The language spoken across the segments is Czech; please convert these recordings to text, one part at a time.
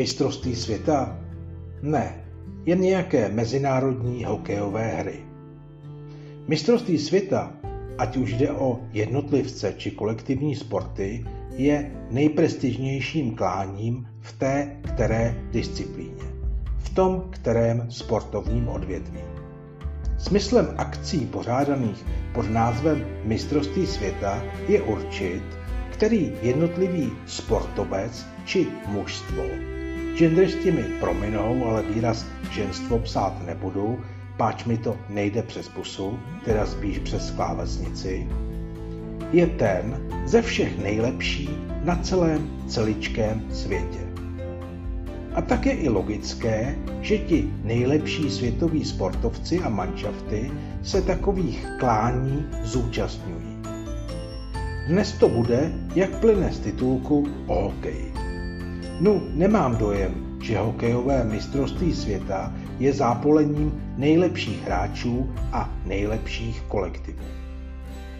mistrovství světa? Ne, jen nějaké mezinárodní hokejové hry. Mistrovství světa, ať už jde o jednotlivce či kolektivní sporty, je nejprestižnějším kláním v té které disciplíně, v tom kterém sportovním odvětví. Smyslem akcí pořádaných pod názvem Mistrovství světa je určit, který jednotlivý sportovec či mužstvo, gendersti mi prominou, ale výraz ženstvo psát nebudu, páč mi to nejde přes pusu, teda spíš přes klávesnici, je ten ze všech nejlepší na celém celičkém světě. A tak je i logické, že ti nejlepší světoví sportovci a manšafty se takových klání zúčastňují. Dnes to bude, jak plyne z titulku o hokeji. No, nemám dojem, že hokejové mistrovství světa je zápolením nejlepších hráčů a nejlepších kolektivů.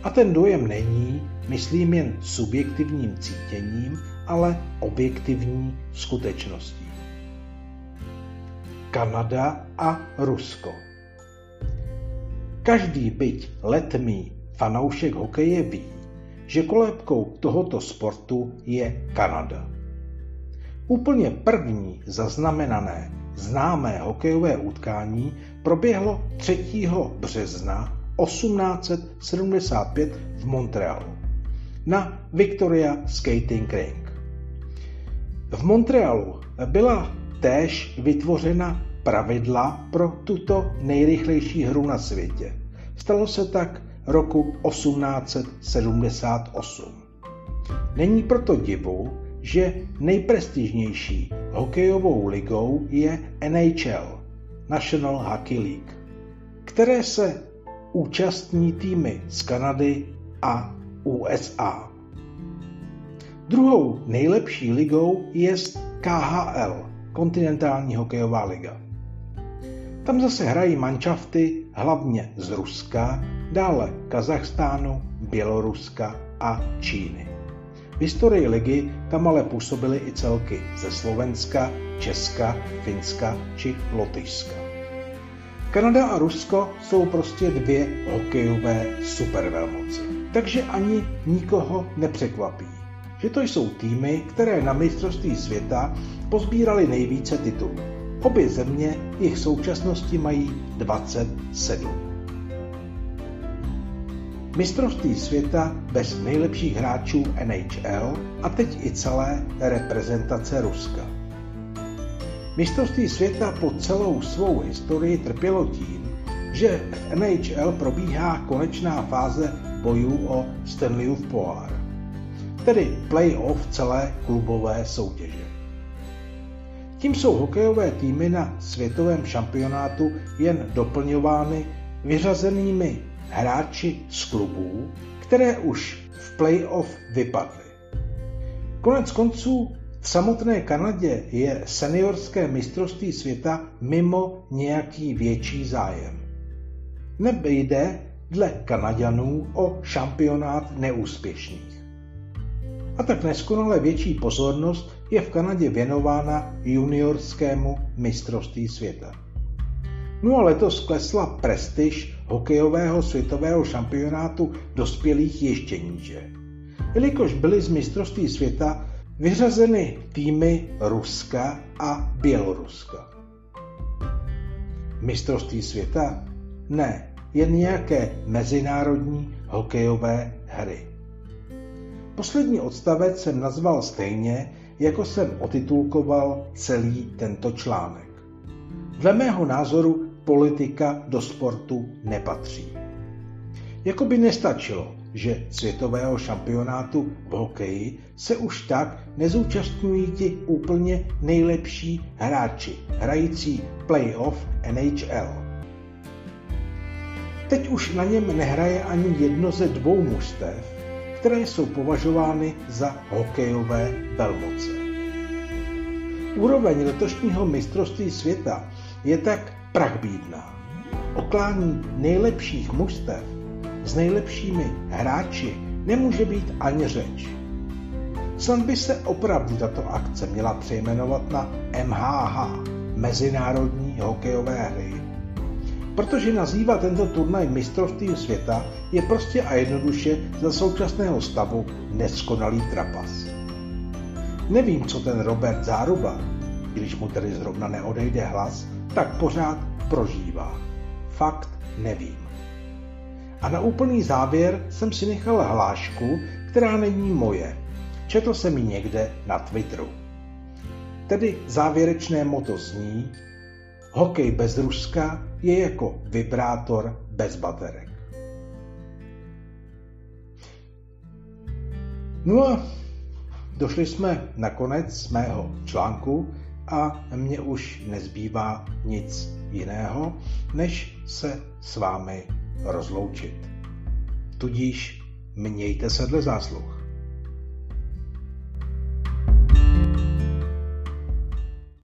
A ten dojem není, myslím jen subjektivním cítěním, ale objektivní skutečností. Kanada a Rusko. Každý byť letmý fanoušek hokeje ví, že kolébkou tohoto sportu je Kanada. Úplně první zaznamenané známé hokejové utkání proběhlo 3. března 1875 v Montrealu na Victoria Skating Rink. V Montrealu byla též vytvořena pravidla pro tuto nejrychlejší hru na světě. Stalo se tak roku 1878. Není proto divu, že nejprestižnější hokejovou ligou je NHL, National Hockey League, které se účastní týmy z Kanady a USA. Druhou nejlepší ligou je KHL, Kontinentální hokejová liga. Tam zase hrají manšafty hlavně z Ruska, dále Kazachstánu, Běloruska a Číny. V historii ligy tam ale působily i celky ze Slovenska, Česka, Finska či Lotyšska. Kanada a Rusko jsou prostě dvě hokejové supervelmoci. Takže ani nikoho nepřekvapí, že to jsou týmy, které na mistrovství světa pozbírali nejvíce titulů. Obě země jich v současnosti mají 27. Mistrovství světa bez nejlepších hráčů NHL a teď i celé reprezentace Ruska. Mistrovství světa po celou svou historii trpělo tím, že v NHL probíhá konečná fáze bojů o Stanleyův pohár, tedy play-off celé klubové soutěže. Tím jsou hokejové týmy na světovém šampionátu jen doplňovány vyřazenými hráči z klubů, které už v playoff vypadly. Konec konců v samotné Kanadě je seniorské mistrovství světa mimo nějaký větší zájem. Nebe jde dle Kanaďanů o šampionát neúspěšných. A tak neskonale větší pozornost je v Kanadě věnována juniorskému mistrovství světa. No a letos klesla prestiž hokejového světového šampionátu dospělých ještě níže. Jelikož byly z mistrovství světa vyřazeny týmy Ruska a Běloruska. Mistrovství světa? Ne, jen nějaké mezinárodní hokejové hry. Poslední odstavec jsem nazval stejně, jako jsem otitulkoval celý tento článek. Dle mého názoru politika do sportu nepatří. Jakoby nestačilo, že světového šampionátu v hokeji se už tak nezúčastňují ti úplně nejlepší hráči, hrající playoff NHL. Teď už na něm nehraje ani jedno ze dvou mužstev, které jsou považovány za hokejové velmoce. Úroveň letošního mistrovství světa je tak prachbídná. Oklání nejlepších mužstev s nejlepšími hráči nemůže být ani řeč. Snad by se opravdu tato akce měla přejmenovat na MHH, Mezinárodní hokejové hry. Protože nazývat tento turnaj mistrovství světa je prostě a jednoduše za současného stavu neskonalý trapas. Nevím, co ten Robert Záruba, když mu tedy zrovna neodejde hlas, tak pořád prožívá. Fakt nevím. A na úplný závěr jsem si nechal hlášku, která není moje. Četl jsem ji někde na Twitteru. Tedy závěrečné moto zní Hokej bez Ruska je jako vibrátor bez baterek. No a došli jsme na konec mého článku a mně už nezbývá nic jiného, než se s vámi rozloučit. Tudíž mějte se dle zásluh.